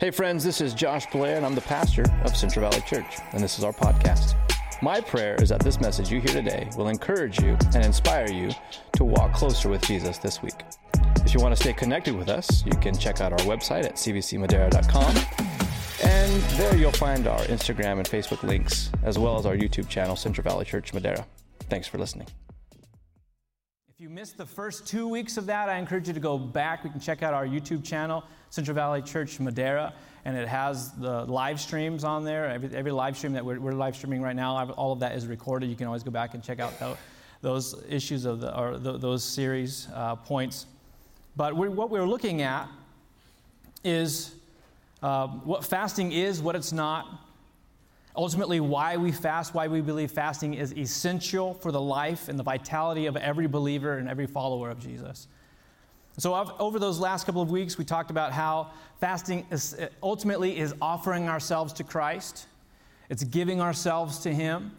Hey, friends, this is Josh Blair, and I'm the pastor of Central Valley Church, and this is our podcast. My prayer is that this message you hear today will encourage you and inspire you to walk closer with Jesus this week. If you want to stay connected with us, you can check out our website at cvcmadera.com. And there you'll find our Instagram and Facebook links, as well as our YouTube channel, Central Valley Church Madera. Thanks for listening. If you missed the first two weeks of that, I encourage you to go back. We can check out our YouTube channel, Central Valley Church Madera, and it has the live streams on there. Every, every live stream that we're, we're, live streaming right now, all of that is recorded. You can always go back and check out those issues of the, or those series uh, points. But we're, what we're looking at is uh, what fasting is, what it's not, ultimately why we fast, why we believe fasting is essential for the life and the vitality of every believer and every follower of Jesus. So, over those last couple of weeks, we talked about how fasting is, ultimately is offering ourselves to Christ, it's giving ourselves to Him.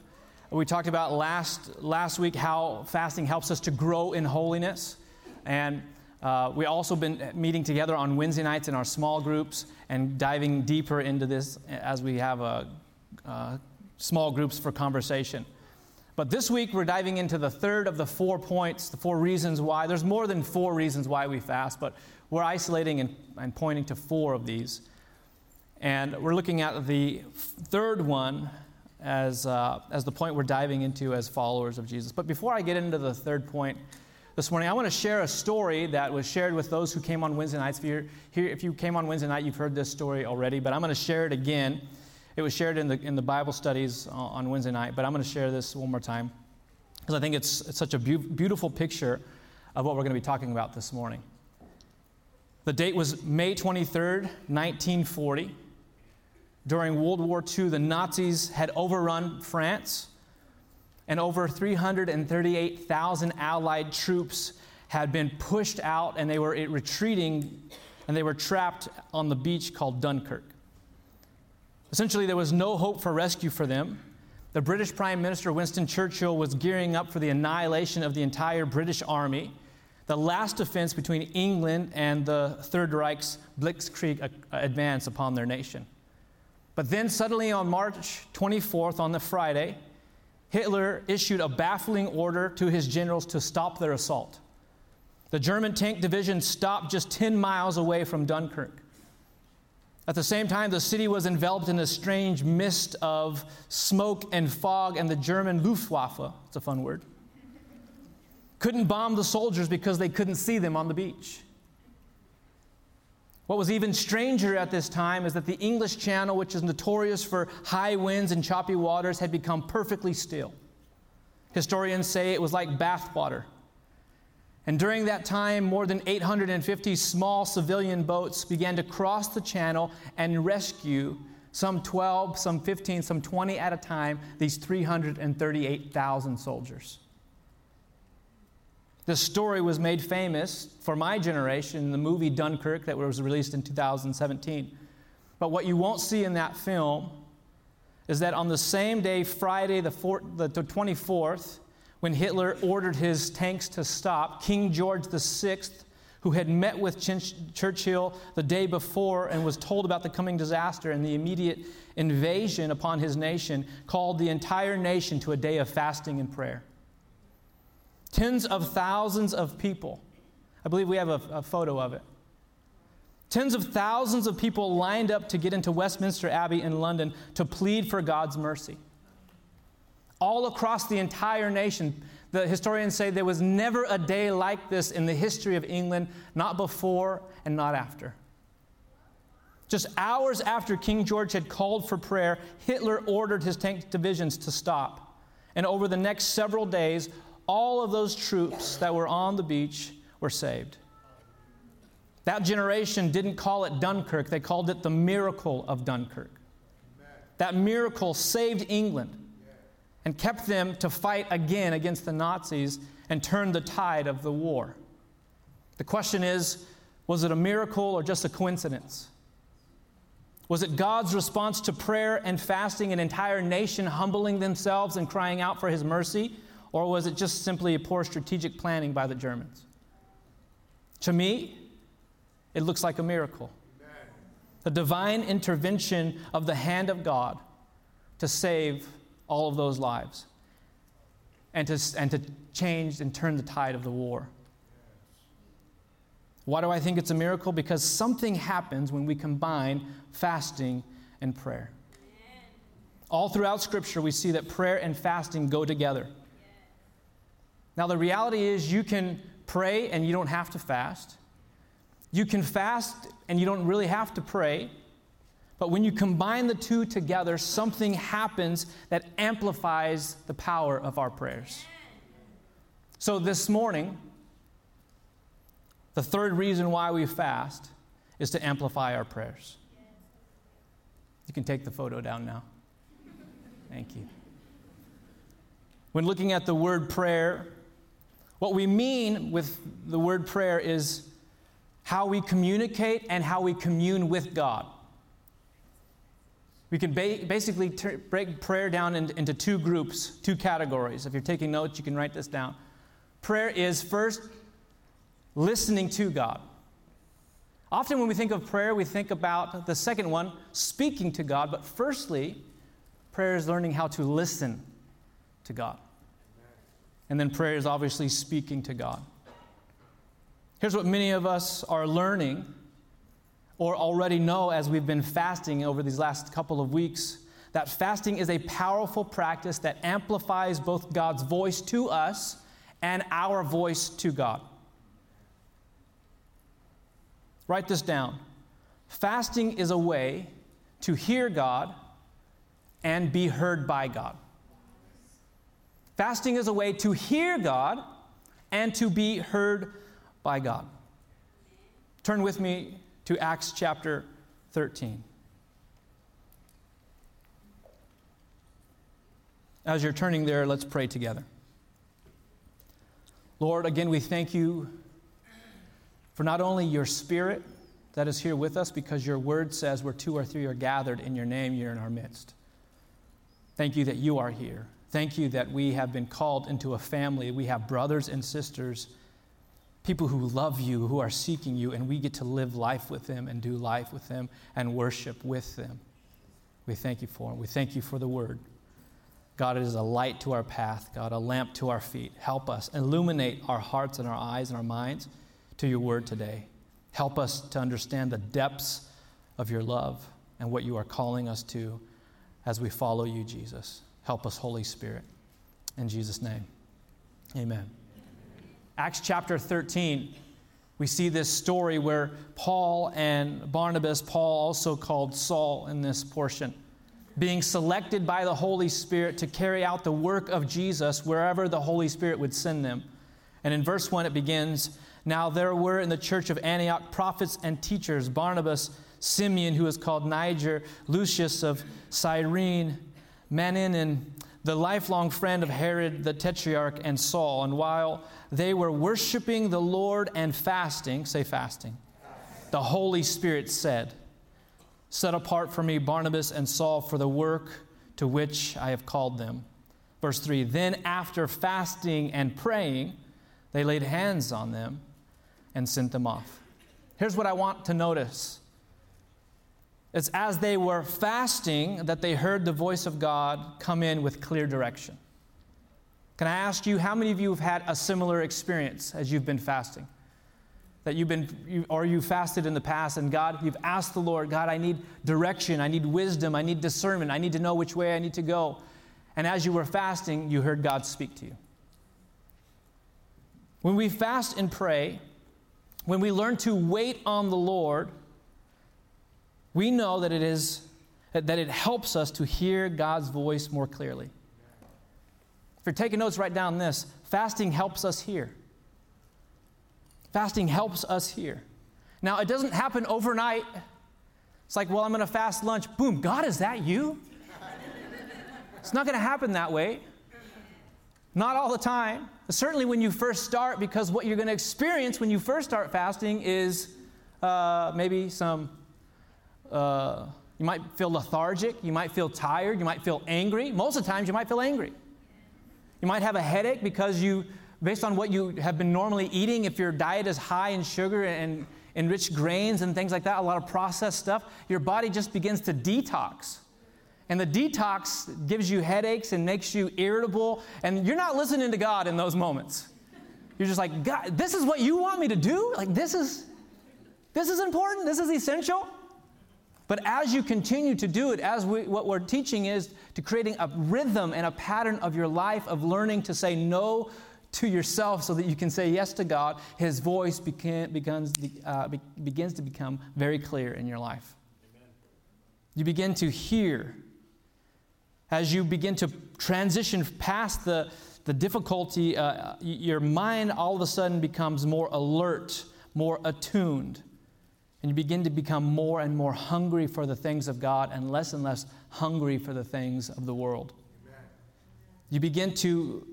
We talked about last, last week how fasting helps us to grow in holiness. And uh, we also been meeting together on Wednesday nights in our small groups and diving deeper into this as we have a uh, small groups for conversation. But this week we're diving into the third of the four points, the four reasons why. There's more than four reasons why we fast, but we're isolating and, and pointing to four of these. And we're looking at the third one as, uh, as the point we're diving into as followers of Jesus. But before I get into the third point this morning, I want to share a story that was shared with those who came on Wednesday nights. If, you're here, if you came on Wednesday night, you've heard this story already, but I'm going to share it again. It was shared in the, in the Bible studies uh, on Wednesday night, but I'm going to share this one more time because I think it's, it's such a be- beautiful picture of what we're going to be talking about this morning. The date was May 23rd, 1940. During World War II, the Nazis had overrun France, and over 338,000 Allied troops had been pushed out and they were eh, retreating and they were trapped on the beach called Dunkirk. Essentially, there was no hope for rescue for them. The British Prime Minister Winston Churchill was gearing up for the annihilation of the entire British army, the last defense between England and the Third Reich's blitzkrieg advance upon their nation. But then, suddenly on March 24th, on the Friday, Hitler issued a baffling order to his generals to stop their assault. The German tank division stopped just 10 miles away from Dunkirk. At the same time, the city was enveloped in a strange mist of smoke and fog, and the German Luftwaffe, it's a fun word, couldn't bomb the soldiers because they couldn't see them on the beach. What was even stranger at this time is that the English Channel, which is notorious for high winds and choppy waters, had become perfectly still. Historians say it was like bathwater and during that time, more than 850 small civilian boats began to cross the channel and rescue some 12, some 15, some 20 at a time, these 338,000 soldiers. This story was made famous for my generation in the movie Dunkirk that was released in 2017. But what you won't see in that film is that on the same day, Friday the, 24th, when Hitler ordered his tanks to stop, King George VI, who had met with Ch- Churchill the day before and was told about the coming disaster and the immediate invasion upon his nation, called the entire nation to a day of fasting and prayer. Tens of thousands of people, I believe we have a, a photo of it. Tens of thousands of people lined up to get into Westminster Abbey in London to plead for God's mercy all across the entire nation. The historians say there was never a day like this in the history of England, not before and not after. Just hours after King George had called for prayer, Hitler ordered his tank divisions to stop. And over the next several days, all of those troops that were on the beach were saved. That generation didn't call it Dunkirk, they called it the miracle of Dunkirk. That miracle saved England and kept them to fight again against the Nazis and turn the tide of the war. The question is was it a miracle or just a coincidence? Was it God's response to prayer and fasting, an entire nation humbling themselves and crying out for his mercy? Or was it just simply a poor strategic planning by the Germans? To me, it looks like a miracle. the divine intervention of the hand of God to save all of those lives and to, and to change and turn the tide of the war. Why do I think it's a miracle? Because something happens when we combine fasting and prayer. All throughout Scripture, we see that prayer and fasting go together. Now, the reality is, you can pray and you don't have to fast. You can fast and you don't really have to pray. But when you combine the two together, something happens that amplifies the power of our prayers. So, this morning, the third reason why we fast is to amplify our prayers. You can take the photo down now. Thank you. When looking at the word prayer, what we mean with the word prayer is how we communicate and how we commune with God. We can ba- basically ter- break prayer down in, into two groups, two categories. If you're taking notes, you can write this down. Prayer is first listening to God. Often, when we think of prayer, we think about the second one, speaking to God. But firstly, prayer is learning how to listen to God. And then prayer is obviously speaking to God. Here's what many of us are learning or already know as we've been fasting over these last couple of weeks that fasting is a powerful practice that amplifies both God's voice to us and our voice to God. Write this down. Fasting is a way to hear God and be heard by God. Fasting is a way to hear God and to be heard by God. Turn with me to Acts chapter 13. As you're turning there, let's pray together. Lord, again, we thank you for not only your spirit that is here with us, because your word says where two or three are gathered in your name, you're in our midst. Thank you that you are here. Thank you that we have been called into a family. We have brothers and sisters people who love you, who are seeking you, and we get to live life with them and do life with them and worship with them. We thank you for them. We thank you for the word. God, it is a light to our path, God, a lamp to our feet. Help us illuminate our hearts and our eyes and our minds to your word today. Help us to understand the depths of your love and what you are calling us to as we follow you, Jesus. Help us, Holy Spirit. In Jesus' name, amen. Acts chapter 13, we see this story where Paul and Barnabas, Paul also called Saul in this portion, being selected by the Holy Spirit to carry out the work of Jesus wherever the Holy Spirit would send them. And in verse 1, it begins Now there were in the church of Antioch prophets and teachers Barnabas, Simeon, who is called Niger, Lucius of Cyrene, Manaen, and the lifelong friend of Herod the Tetrarch and Saul. And while they were worshiping the Lord and fasting, say fasting, the Holy Spirit said, Set apart for me Barnabas and Saul for the work to which I have called them. Verse 3 Then after fasting and praying, they laid hands on them and sent them off. Here's what I want to notice it's as they were fasting that they heard the voice of God come in with clear direction. Can I ask you, how many of you have had a similar experience as you've been fasting? That you've been, or you fasted in the past, and God, you've asked the Lord, God, I need direction, I need wisdom, I need discernment, I need to know which way I need to go. And as you were fasting, you heard God speak to you. When we fast and pray, when we learn to wait on the Lord, we know that it is that it helps us to hear God's voice more clearly. If you're taking notes, write down this. Fasting helps us hear. Fasting helps us hear. Now, it doesn't happen overnight. It's like, well, I'm going to fast lunch. Boom, God, is that you? it's not going to happen that way. Not all the time. Certainly when you first start, because what you're going to experience when you first start fasting is uh, maybe some uh, you might feel lethargic, you might feel tired, you might feel angry. Most of the times, you might feel angry. You might have a headache because you, based on what you have been normally eating, if your diet is high in sugar and, enriched grains and things like that, a lot of processed stuff, your body just begins to detox. And the detox gives you headaches and makes you irritable, and you're not listening to God in those moments. You're just like, God, this is what you want me to do? Like, this is, this is important, this is essential. But as you continue to do it, as we, what we're teaching is to creating a rhythm and a pattern of your life of learning to say no to yourself so that you can say yes to God, His voice begin, begins, uh, be, begins to become very clear in your life. Amen. You begin to hear as you begin to transition past the, the difficulty, uh, your mind all of a sudden becomes more alert, more attuned. And you begin to become more and more hungry for the things of God and less and less hungry for the things of the world. Amen. You begin to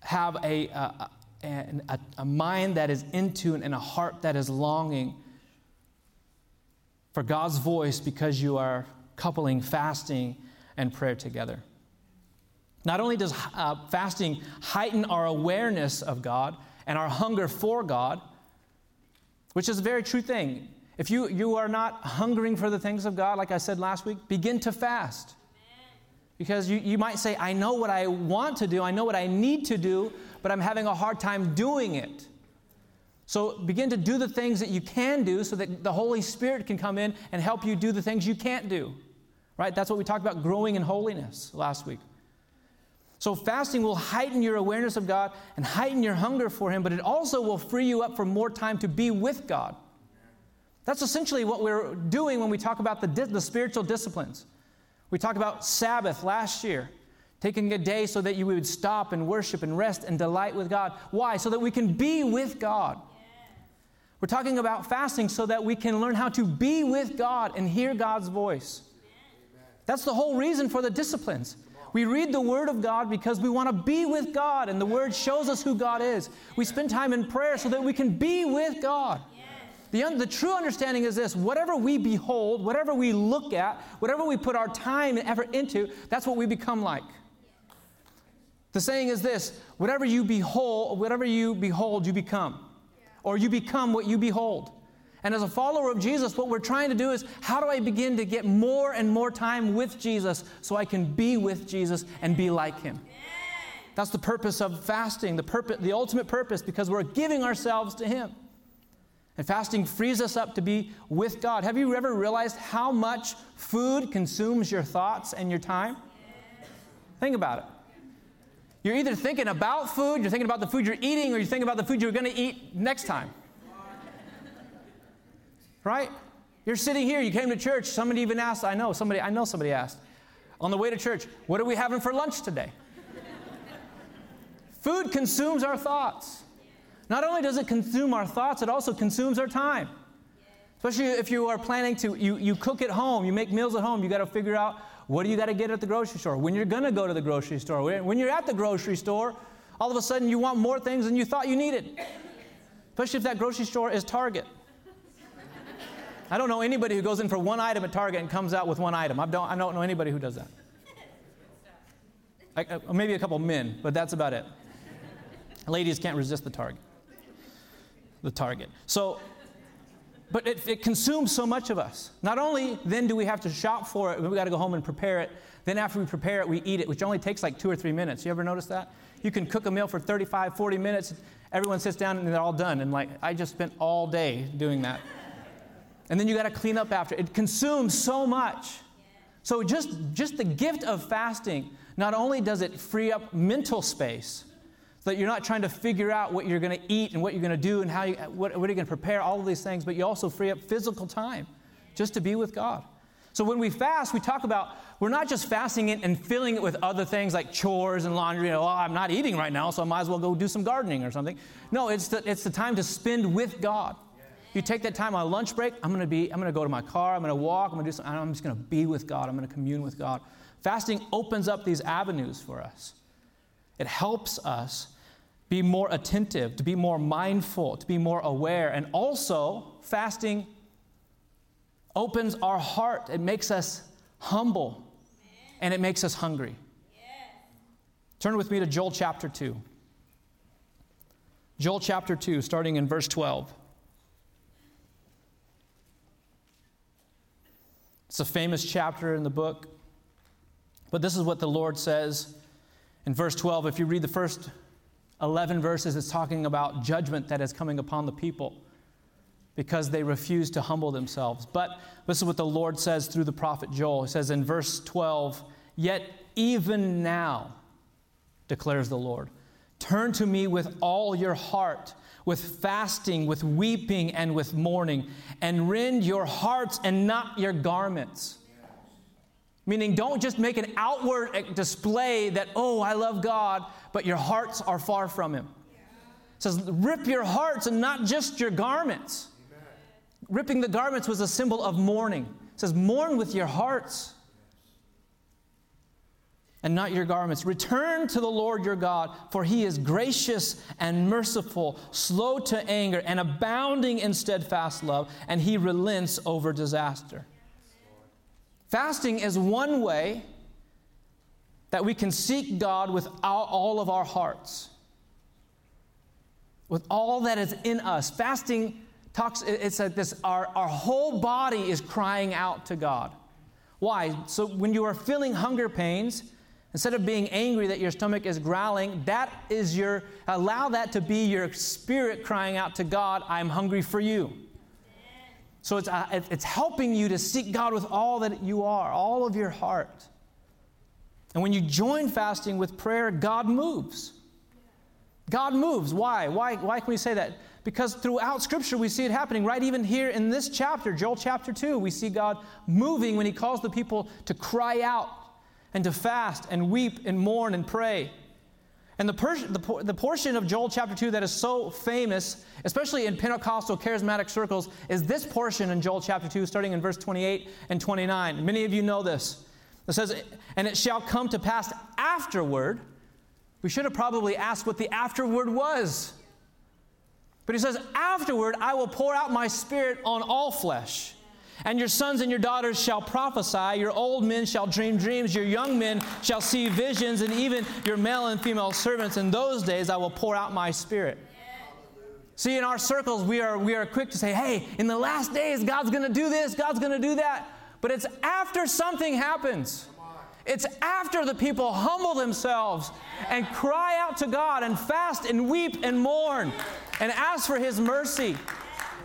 have a, a, a, a mind that is in tune and a heart that is longing for God's voice because you are coupling fasting and prayer together. Not only does uh, fasting heighten our awareness of God and our hunger for God, which is a very true thing. If you, you are not hungering for the things of God, like I said last week, begin to fast. Because you, you might say, I know what I want to do, I know what I need to do, but I'm having a hard time doing it. So begin to do the things that you can do so that the Holy Spirit can come in and help you do the things you can't do. Right? That's what we talked about growing in holiness last week. So fasting will heighten your awareness of God and heighten your hunger for Him, but it also will free you up for more time to be with God. That's essentially what we're doing when we talk about the, the spiritual disciplines. We talked about Sabbath last year, taking a day so that you would stop and worship and rest and delight with God. Why? So that we can be with God. We're talking about fasting so that we can learn how to be with God and hear God's voice. That's the whole reason for the disciplines. We read the Word of God because we want to be with God, and the Word shows us who God is. We spend time in prayer so that we can be with God. The, the true understanding is this whatever we behold, whatever we look at, whatever we put our time and effort into, that's what we become like. The saying is this whatever you behold, whatever you behold, you become. Or you become what you behold. And as a follower of Jesus, what we're trying to do is how do I begin to get more and more time with Jesus so I can be with Jesus and be like him? That's the purpose of fasting, the, purpose, the ultimate purpose, because we're giving ourselves to him. And fasting frees us up to be with God. Have you ever realized how much food consumes your thoughts and your time? Think about it. You're either thinking about food, you're thinking about the food you're eating, or you're thinking about the food you're going to eat next time. Right? You're sitting here, you came to church, somebody even asked, I know, somebody, I know somebody asked, on the way to church, what are we having for lunch today? food consumes our thoughts. Not only does it consume our thoughts, it also consumes our time. Especially if you are planning to, you, you cook at home, you make meals at home, you got to figure out what do you got to get at the grocery store, when you're going to go to the grocery store. When you're at the grocery store, all of a sudden you want more things than you thought you needed. Especially if that grocery store is Target. I don't know anybody who goes in for one item at Target and comes out with one item. I don't, I don't know anybody who does that. I, uh, maybe a couple men, but that's about it. Ladies can't resist the Target the target. So, but it, it, consumes so much of us. Not only then do we have to shop for it, we got to go home and prepare it. Then after we prepare it, we eat it, which only takes like two or three minutes. You ever notice that? You can cook a meal for 35, 40 minutes. Everyone sits down and they're all done. And like, I just spent all day doing that. And then you got to clean up after. It consumes so much. So just, just the gift of fasting, not only does it free up mental space, that you're not trying to figure out what you're going to eat and what you're going to do and how you, what, what are you going to prepare, all of these things, but you also free up physical time just to be with God. So when we fast, we talk about we're not just fasting it and filling it with other things like chores and laundry. Know, oh, I'm not eating right now, so I might as well go do some gardening or something. No, it's the, it's the time to spend with God. You take that time on lunch break. I'm going to be. I'm going to go to my car. I'm going to walk. I'm going to do something. I'm just going to be with God. I'm going to commune with God. Fasting opens up these avenues for us. It helps us be more attentive, to be more mindful, to be more aware. And also, fasting opens our heart, it makes us humble, and it makes us hungry. Turn with me to Joel chapter 2. Joel chapter 2, starting in verse 12. It's a famous chapter in the book, but this is what the Lord says in verse 12. If you read the first 11 verses, is talking about judgment that is coming upon the people because they refuse to humble themselves. But this is what the Lord says through the prophet Joel. He says in verse 12, Yet even now, declares the Lord, turn to me with all your heart, with fasting, with weeping, and with mourning, and rend your hearts and not your garments. Meaning, don't just make an outward eh, display that, oh, I love God, but your hearts are far from Him. It says, rip your hearts and not just your garments. Ripping the garments was a symbol of mourning. It says, mourn with your hearts and not your garments. Return to the Lord your God, for he is gracious and merciful, slow to anger, and abounding in steadfast love, and he relents over disaster. Fasting is one way that we can seek God with all of our hearts, with all that is in us. Fasting talks, it's like this our, our whole body is crying out to God. Why? So when you are feeling hunger pains, instead of being angry that your stomach is growling, that is your, allow that to be your spirit crying out to God, I'm hungry for you. So it's, uh, it's helping you to seek God with all that you are, all of your heart. And when you join fasting with prayer, God moves. God moves. Why? Why, why can we say that? Because throughout Scripture, we see it happening. Right even here in this chapter, Joel chapter 2, we see God moving when He calls the people to cry out and to fast and weep and mourn and pray. And the, per- the, the, portion of Joel chapter 2 that is so famous, especially in Pentecostal charismatic circles, is this portion in Joel chapter 2, starting in verse 28 and 29. Many of you know this. It says, And it shall come to pass afterward. We should have probably asked what the afterward was. But he says, Afterward, I will pour out my spirit on all flesh. And your sons and your daughters shall prophesy, your old men shall dream dreams, your young men shall see visions, and even your male and female servants. In those days I will pour out my spirit. See, in our circles, we are, we are quick to say, hey, in the last days, God's going to do this, God's going to do that. But it's after something happens. It's after the people humble themselves and cry out to God and fast and weep and mourn and ask for His mercy.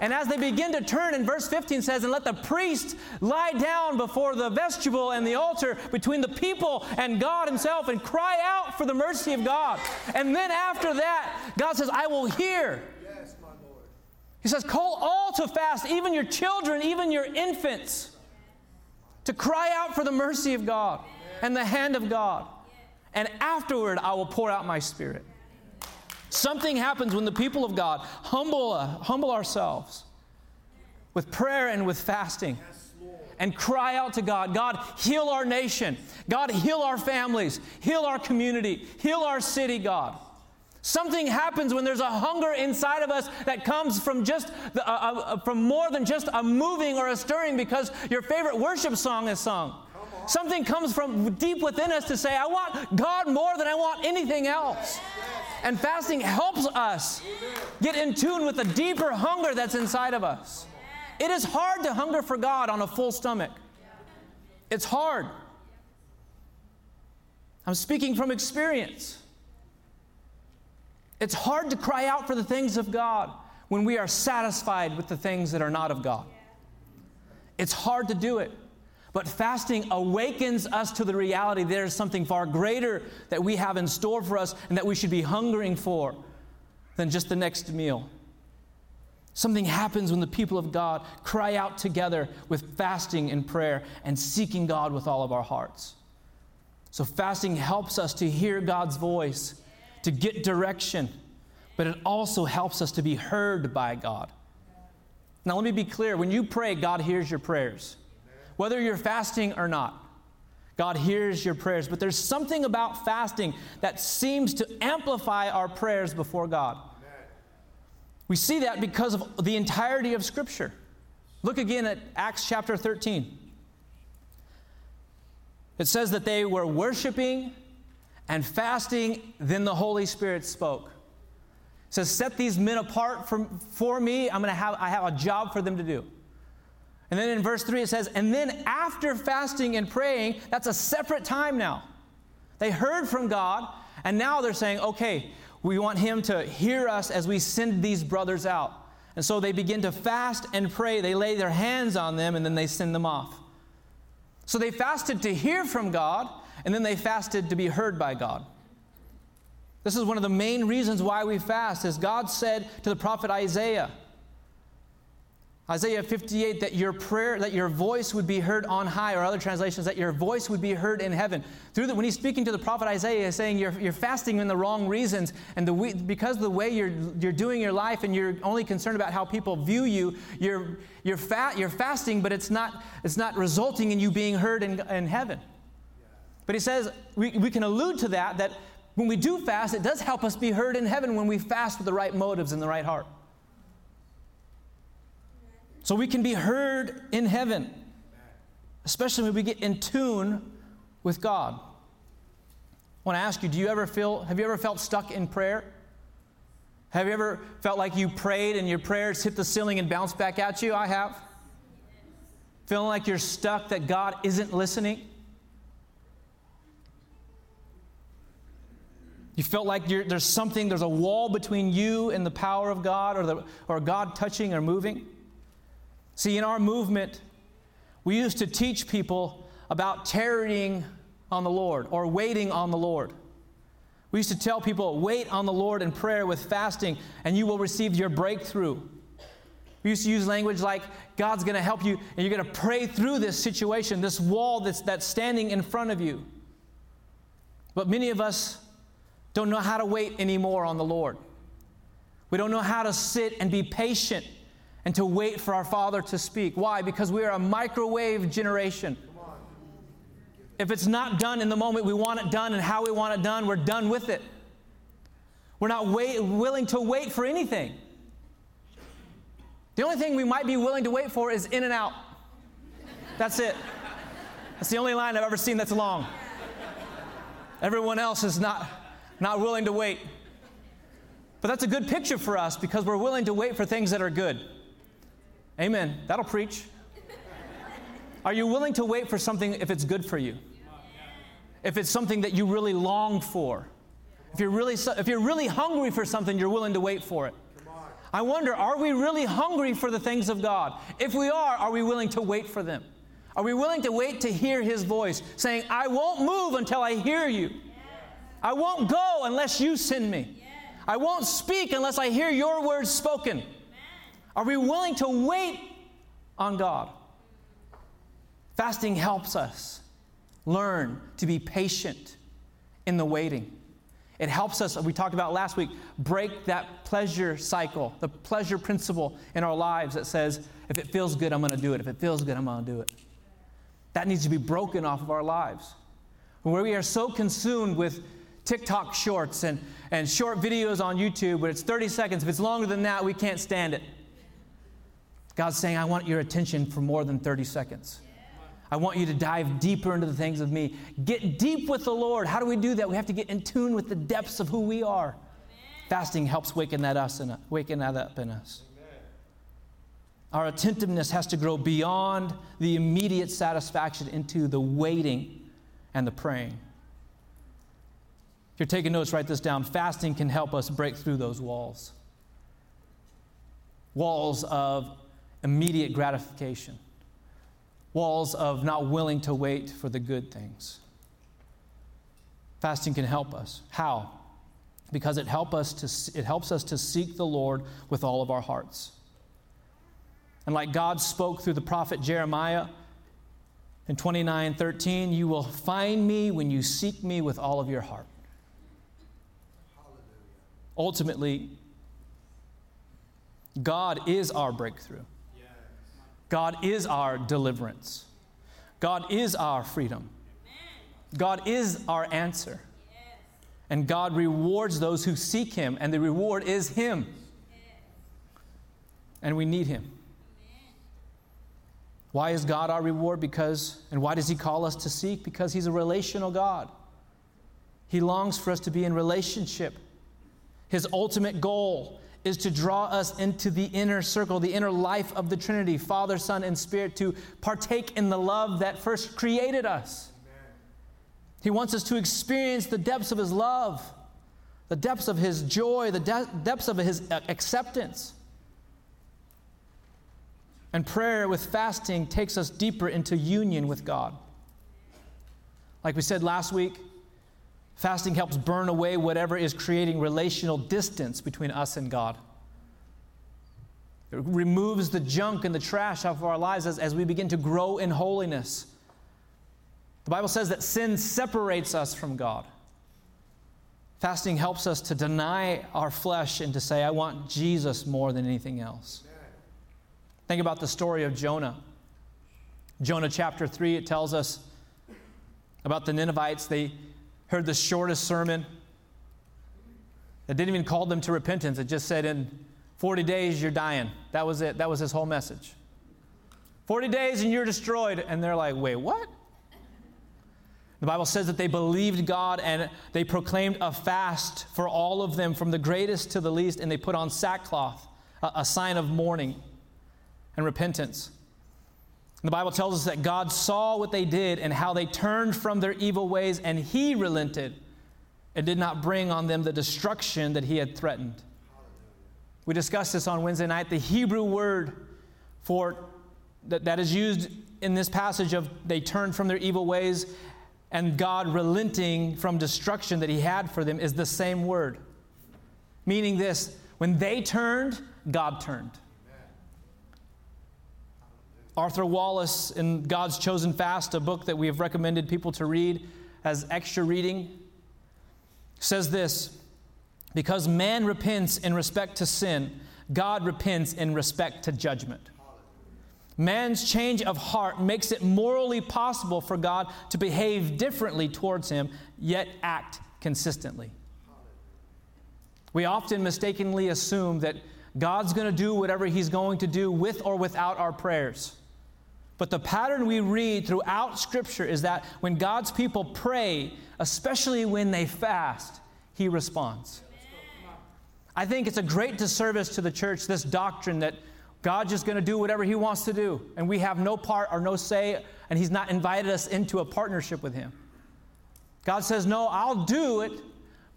And as they begin to turn, in verse 15 says, And let the priest lie down before the vestibule and the altar between the people and God Himself and cry out for the mercy of God. And then after that, God says, I will hear. Yes, my Lord. he says, Call all to fast, even your children, even your infants to cry out for the mercy of God and the hand of God. And afterward, I will pour out my spirit. Something happens when the people of God humble, uh, humble ourselves with prayer and with fasting and cry out to God God, heal our nation. God, heal our families. Heal our community. Heal our city, God. Something happens when there's a hunger inside of us that comes from just the, uh, uh, from more than just a moving or a stirring because your favorite worship song is sung. Something comes from deep within us to say, I want God more than I want anything else. And fasting helps us get in tune with the deeper hunger that's inside of us. It is hard to hunger for God on a full stomach. It's hard. I'm speaking from experience. It's hard to cry out for the things of God when we are satisfied with the things that are not of God. It's hard to do it. But fasting awakens us to the reality there is something far greater that we have in store for us and that we should be hungering for than just the next meal. Something happens when the people of God cry out together with fasting and prayer and seeking God with all of our hearts. So, fasting helps us to hear God's voice to get direction, but it also helps us to be heard by God. Now, let me be clear when you pray, God hears your prayers, whether you're fasting or not. God hears your prayers, but there's something about fasting that seems to amplify our prayers before God. We see that because of the entirety of Scripture. Look again at Acts chapter 13. It says that they were worshiping and fasting, then the Holy Spirit spoke. It says, Set these men apart from, for me. I'm gonna have I have a job for them to do. And then in verse 3 it says, And then after fasting and praying, that's a separate time now. They heard from God, and now they're saying, Okay, we want Him to hear us as we send these brothers out. And so they begin to fast and pray. They lay their hands on them, and then they send them off. So they fasted to hear from God, and then they fasted to be heard by God. This is one of the main reasons why we fast, as God said to the prophet Isaiah. Isaiah 58, that your prayer, that your voice would be heard on high, or other translations, that your voice would be heard in heaven. Through the, when he's speaking to the prophet Isaiah, he's saying you're, you're fasting in the wrong reasons, and the, because of the way you're, you're doing your life and you're only concerned about how people view you, you're, you're, fat, you're fasting, but it's not, it's not resulting in you being heard in, in heaven. But he says, we, we can allude to that, that when we do fast, it does help us be heard in heaven when we fast with the right motives and the right heart. So we can be heard in heaven, especially when we get in tune with God. I want to ask you, do you ever feel, have you ever felt stuck in prayer? Have you ever felt like you prayed and your prayers hit the ceiling and bounced back at you? I have. Feeling like you're stuck, that God isn't listening? You felt like there's something, there's a wall between you and the power of God or, the, or God touching or moving? See, in our movement, we used to teach people about tarrying on the Lord or waiting on the Lord. We used to tell people, wait on the Lord in prayer with fasting, and you will receive your breakthrough. We used to use language like, God's going to help you, and you're going to pray through this situation, this wall that's, that's standing in front of you. But many of us don't know how to wait anymore on the Lord. We don't know how to sit and be patient and to wait for our Father to speak. Why? Because we are a microwave generation. If it's not done in the moment we want it done and how we want it done, we're done with it. We're not wait, willing to wait for anything. The only thing we might be willing to wait for is In-N-Out. That's it. That's the only line I've ever seen that's long. Everyone else is not, not willing to wait. But that's a good picture for us because we're willing to wait for things that are good. Amen. That'll preach. Are you willing to wait for something if it's good for you? If it's something that you really long for? If you're really, if you're really hungry for something, you're willing to wait for it. I wonder, are we really hungry for the things of God? If we are, are we willing to wait for them? Are we willing to wait to hear His voice saying, I won't move until I hear you? I won't go unless you send me. I won't speak unless I hear your words spoken. Are we willing to wait on God? Fasting helps us learn to be patient in the waiting. It helps us, we talked about last week, break that pleasure cycle, the pleasure principle in our lives that says, if it feels good, I'm going to do it. If it feels good, I'm going to do it. That needs to be broken off of our lives. Where we are so consumed with TikTok shorts and, and short videos on YouTube, but it's 30 seconds. If it's longer than that, we can't stand it. God's saying, I want your attention for more than 30 seconds. I want you to dive deeper into the things of me. Get deep with the Lord. How do we do that? We have to get in tune with the depths of who we are. Fasting helps waken that, us in, waken that up in us. Our attentiveness has to grow beyond the immediate satisfaction into the waiting and the praying. If you're taking notes, write this down. Fasting can help us break through those walls walls of immediate gratification, walls of not willing to wait for the good things. Fasting can help us. How? Because it, help us to, it helps us to seek the Lord with all of our hearts. And like God spoke through the prophet Jeremiah in 29 13, you will find me when you seek me with all of your heart. Hallelujah. Ultimately, God is our breakthrough. God is our deliverance. God is our freedom. God is our answer. And God rewards those who seek Him, and the reward is Him. And we need Him. Why is God our reward? Because, and why does He call us to seek? Because He's a relational God. He longs for us to be in relationship. His ultimate goal is to draw us into the inner circle, the inner life of the Trinity, Father, Son, and Spirit, to partake in the love that first created us. He wants us to experience the depths of His love, the depths of His joy, the de- depths of His uh, acceptance. And prayer with fasting takes us deeper into union with God. Like we said last week, fasting helps burn away whatever is creating relational distance between us and God. It removes the junk and the trash out of our lives as, as we begin to grow in holiness. The Bible says that sin separates us from God. Fasting helps us to deny our flesh and to say, I want Jesus more than anything else. Think about the story of Jonah. Jonah chapter 3, it tells us about the Ninevites. They heard the shortest sermon. It didn't even call them to repentance. It just said, in 40 days, you're dying. That was it. That was his whole message. 40 days and you're destroyed. And they're like, wait, what? The Bible says that they believed God and they proclaimed a fast for all of them, from the greatest to the least, and they put on sackcloth, a, a sign of mourning and repentance. The Bible tells us that God saw what they did and how they turned from their evil ways, and He relented and did not bring on them the destruction that He had threatened. We discussed this on Wednesday night. The Hebrew word for that, that is used in this passage of they turned from their evil ways and God relenting from destruction that He had for them is the same word. Meaning this when they turned, God turned. Arthur Wallis in God's Chosen Fast, a book that we have recommended people to read as extra reading, says this Because man repents in respect to sin, God repents in respect to judgment. Man's change of heart makes it morally possible for God to behave differently towards him, yet act consistently. We often mistakenly assume that God's going to do whatever He's going to do with or without our prayers. But the pattern we read throughout Scripture is that when God's people pray, especially when they fast, He responds. I think it's a great disservice to the church, this doctrine that God's just going to do whatever He wants to do, and we have no part or no say, and He's not invited us into a partnership with Him. God says, No, I'll do it,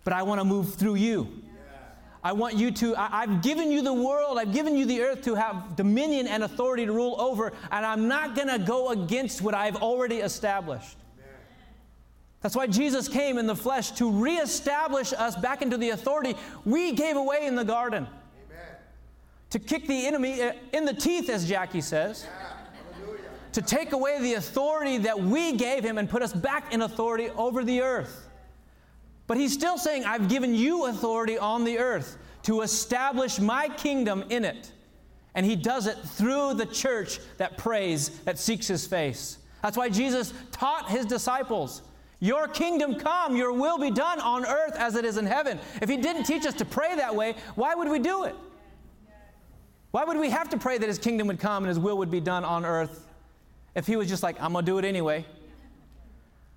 but I want to move through you. I want you to, I, have given you the world, I've given you the earth to have dominion and authority to rule over, and I'm not going to go against what I've already established. That's why Jesus came in the flesh to reestablish us back into the authority we gave away in the garden. Amen. To kick the enemy uh, in the teeth, as Jackie says. Yeah. To take away the authority that we gave him and put us back in authority over the earth. But he's still saying, I've given you authority on the earth to establish my kingdom in it. And he does it through the church that prays, that seeks his face. That's why Jesus taught his disciples, Your kingdom come, your will be done on earth as it is in heaven. If he didn't teach us to pray that way, why would we do it? Why would we have to pray that his kingdom would come and his will would be done on earth if he was just like, I'm going to do it anyway?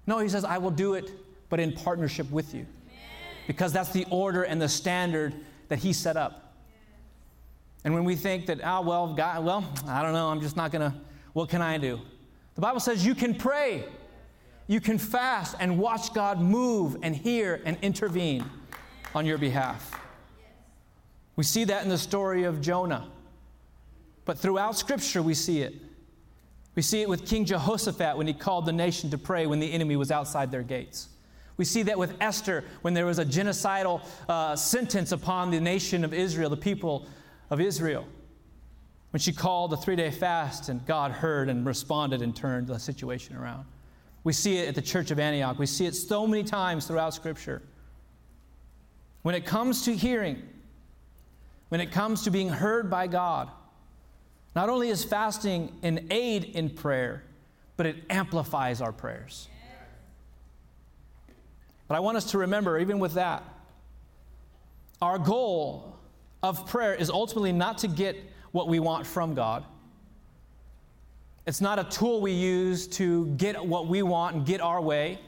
No, he says, I will do it but in partnership with you. Because that's the order and the standard that He set up. And when we think that, oh, well, God, well, I don't know, I'm just not to, what can I do? The Bible says you can pray, you can fast, and watch God move and hear and intervene on your behalf. We see that in the story of Jonah. But throughout Scripture, we see it. We see it with King Jehoshaphat when he called the nation to pray when the enemy was outside their gates. We see that with Esther when there was a genocidal uh, sentence upon the nation of Israel, the people of Israel. When she called a three day fast and God heard and responded and turned the situation around. We see it at the church of Antioch. We see it so many times throughout Scripture. When it comes to hearing, when it comes to being heard by God, not only is fasting an aid in prayer, but it amplifies our prayers. But I want us to remember, even with that, our goal of prayer is ultimately not to get what we want from God. It's not a tool we use to get what we want and get our way.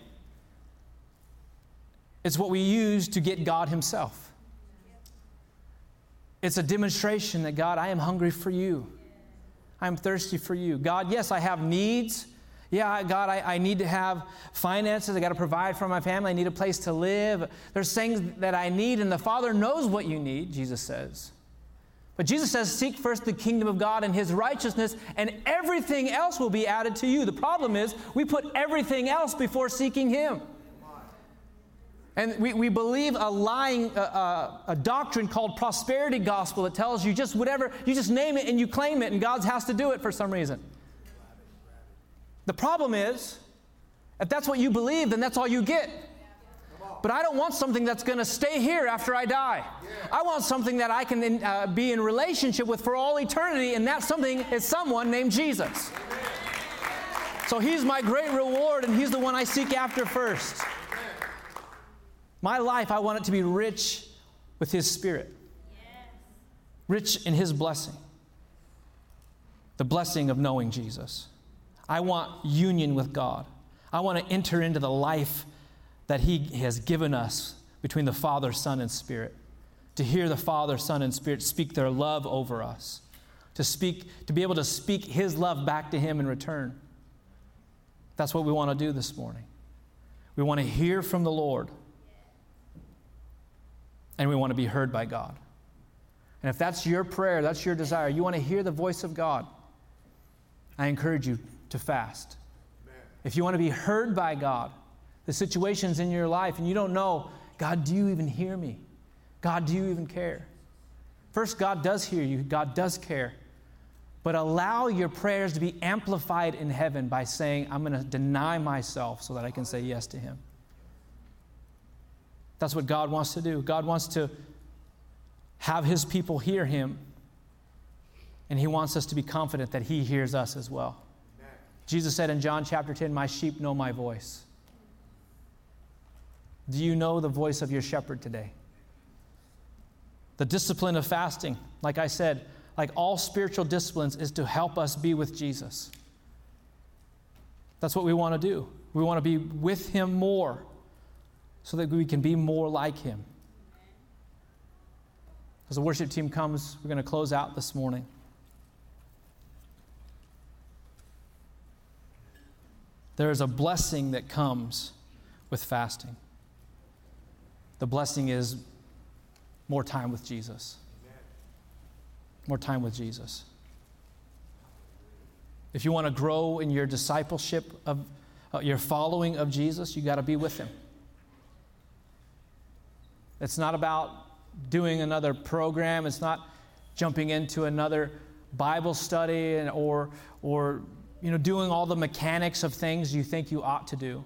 It's what we use to get God Himself. It's a demonstration that God, I am hungry for you. I'm thirsty for you. God, yes, I have needs. Yeah, God, I, I need to have finances. I got to provide for my family. I need a place to live. There's things that I need, and the Father knows what you need, Jesus says. But Jesus says, Seek first the kingdom of God and his righteousness, and everything else will be added to you. The problem is, we put everything else before seeking him. And we, we believe a lying uh, uh, a doctrine called prosperity gospel that tells you just whatever, you just name it and you claim it, and God has to do it for some reason. The problem is, if that's what you believe, then that's all you get. But I don't want something that's going to stay here after I die. I want something that I can uh, be in relationship with for all eternity, and that something is someone named Jesus. So he's my great reward, and he's the one I seek after first. My life, I want it to be rich with his spirit, rich in his blessing, the blessing of knowing Jesus. I want union with God. I want to enter into the life that He has given us between the Father, Son, and Spirit. To hear the Father, Son, and Spirit speak their love over us. To speak, to be able to speak His love back to Him in return. That's what we want to do this morning. We want to hear from the Lord. And we want to be heard by God. And if that's your prayer, that's your desire, you want to hear the voice of God, I encourage you to fast. If you want to be heard by God, the situations in your life, and you don't know, God, do you even hear me? God, do you even care? First, God does hear you, God does care. But allow your prayers to be amplified in heaven by saying, I'm going to deny myself so that I can say yes to Him. That's what God wants to do. God wants to have His people hear Him, and He wants us to be confident that He hears us as well. Jesus said in John chapter 10, My sheep know my voice. Do you know the voice of your shepherd today? The discipline of fasting, like I said, like all spiritual disciplines, is to help us be with Jesus. That's what we want to do. We want to be with Him more so that we can be more like Him. As the worship team comes, we're going to close out this morning. There is a blessing that comes with fasting. The blessing is more time with Jesus. More time with Jesus. If you want to grow in your discipleship of uh, your following of Jesus, you got to be with him. It's not about doing another program, it's not jumping into another Bible study and, or, or you know, doing all the mechanics of things you think you ought to do.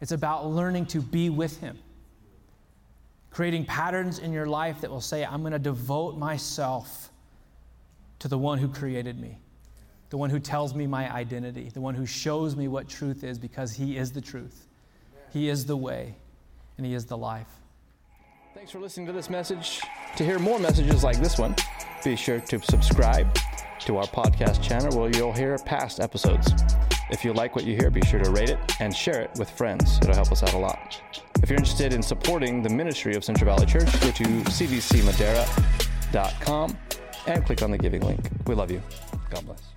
It's about learning to be with him creating patterns in your life that will say, I'm going to devote myself to the one who created me, the one who tells me my identity, the one who shows me what truth is because he is the truth. He is the way, and he is the life. Thanks for listening to this message. To hear more messages like this one, be sure to subscribe to our podcast channel where you'll hear past episodes. If you like what you hear, be sure to rate it and share it with friends. It'll help us out a lot. If you're interested in supporting the ministry of Central Valley Church, go to cvcmadera.com and click on the giving link. We love you. God bless.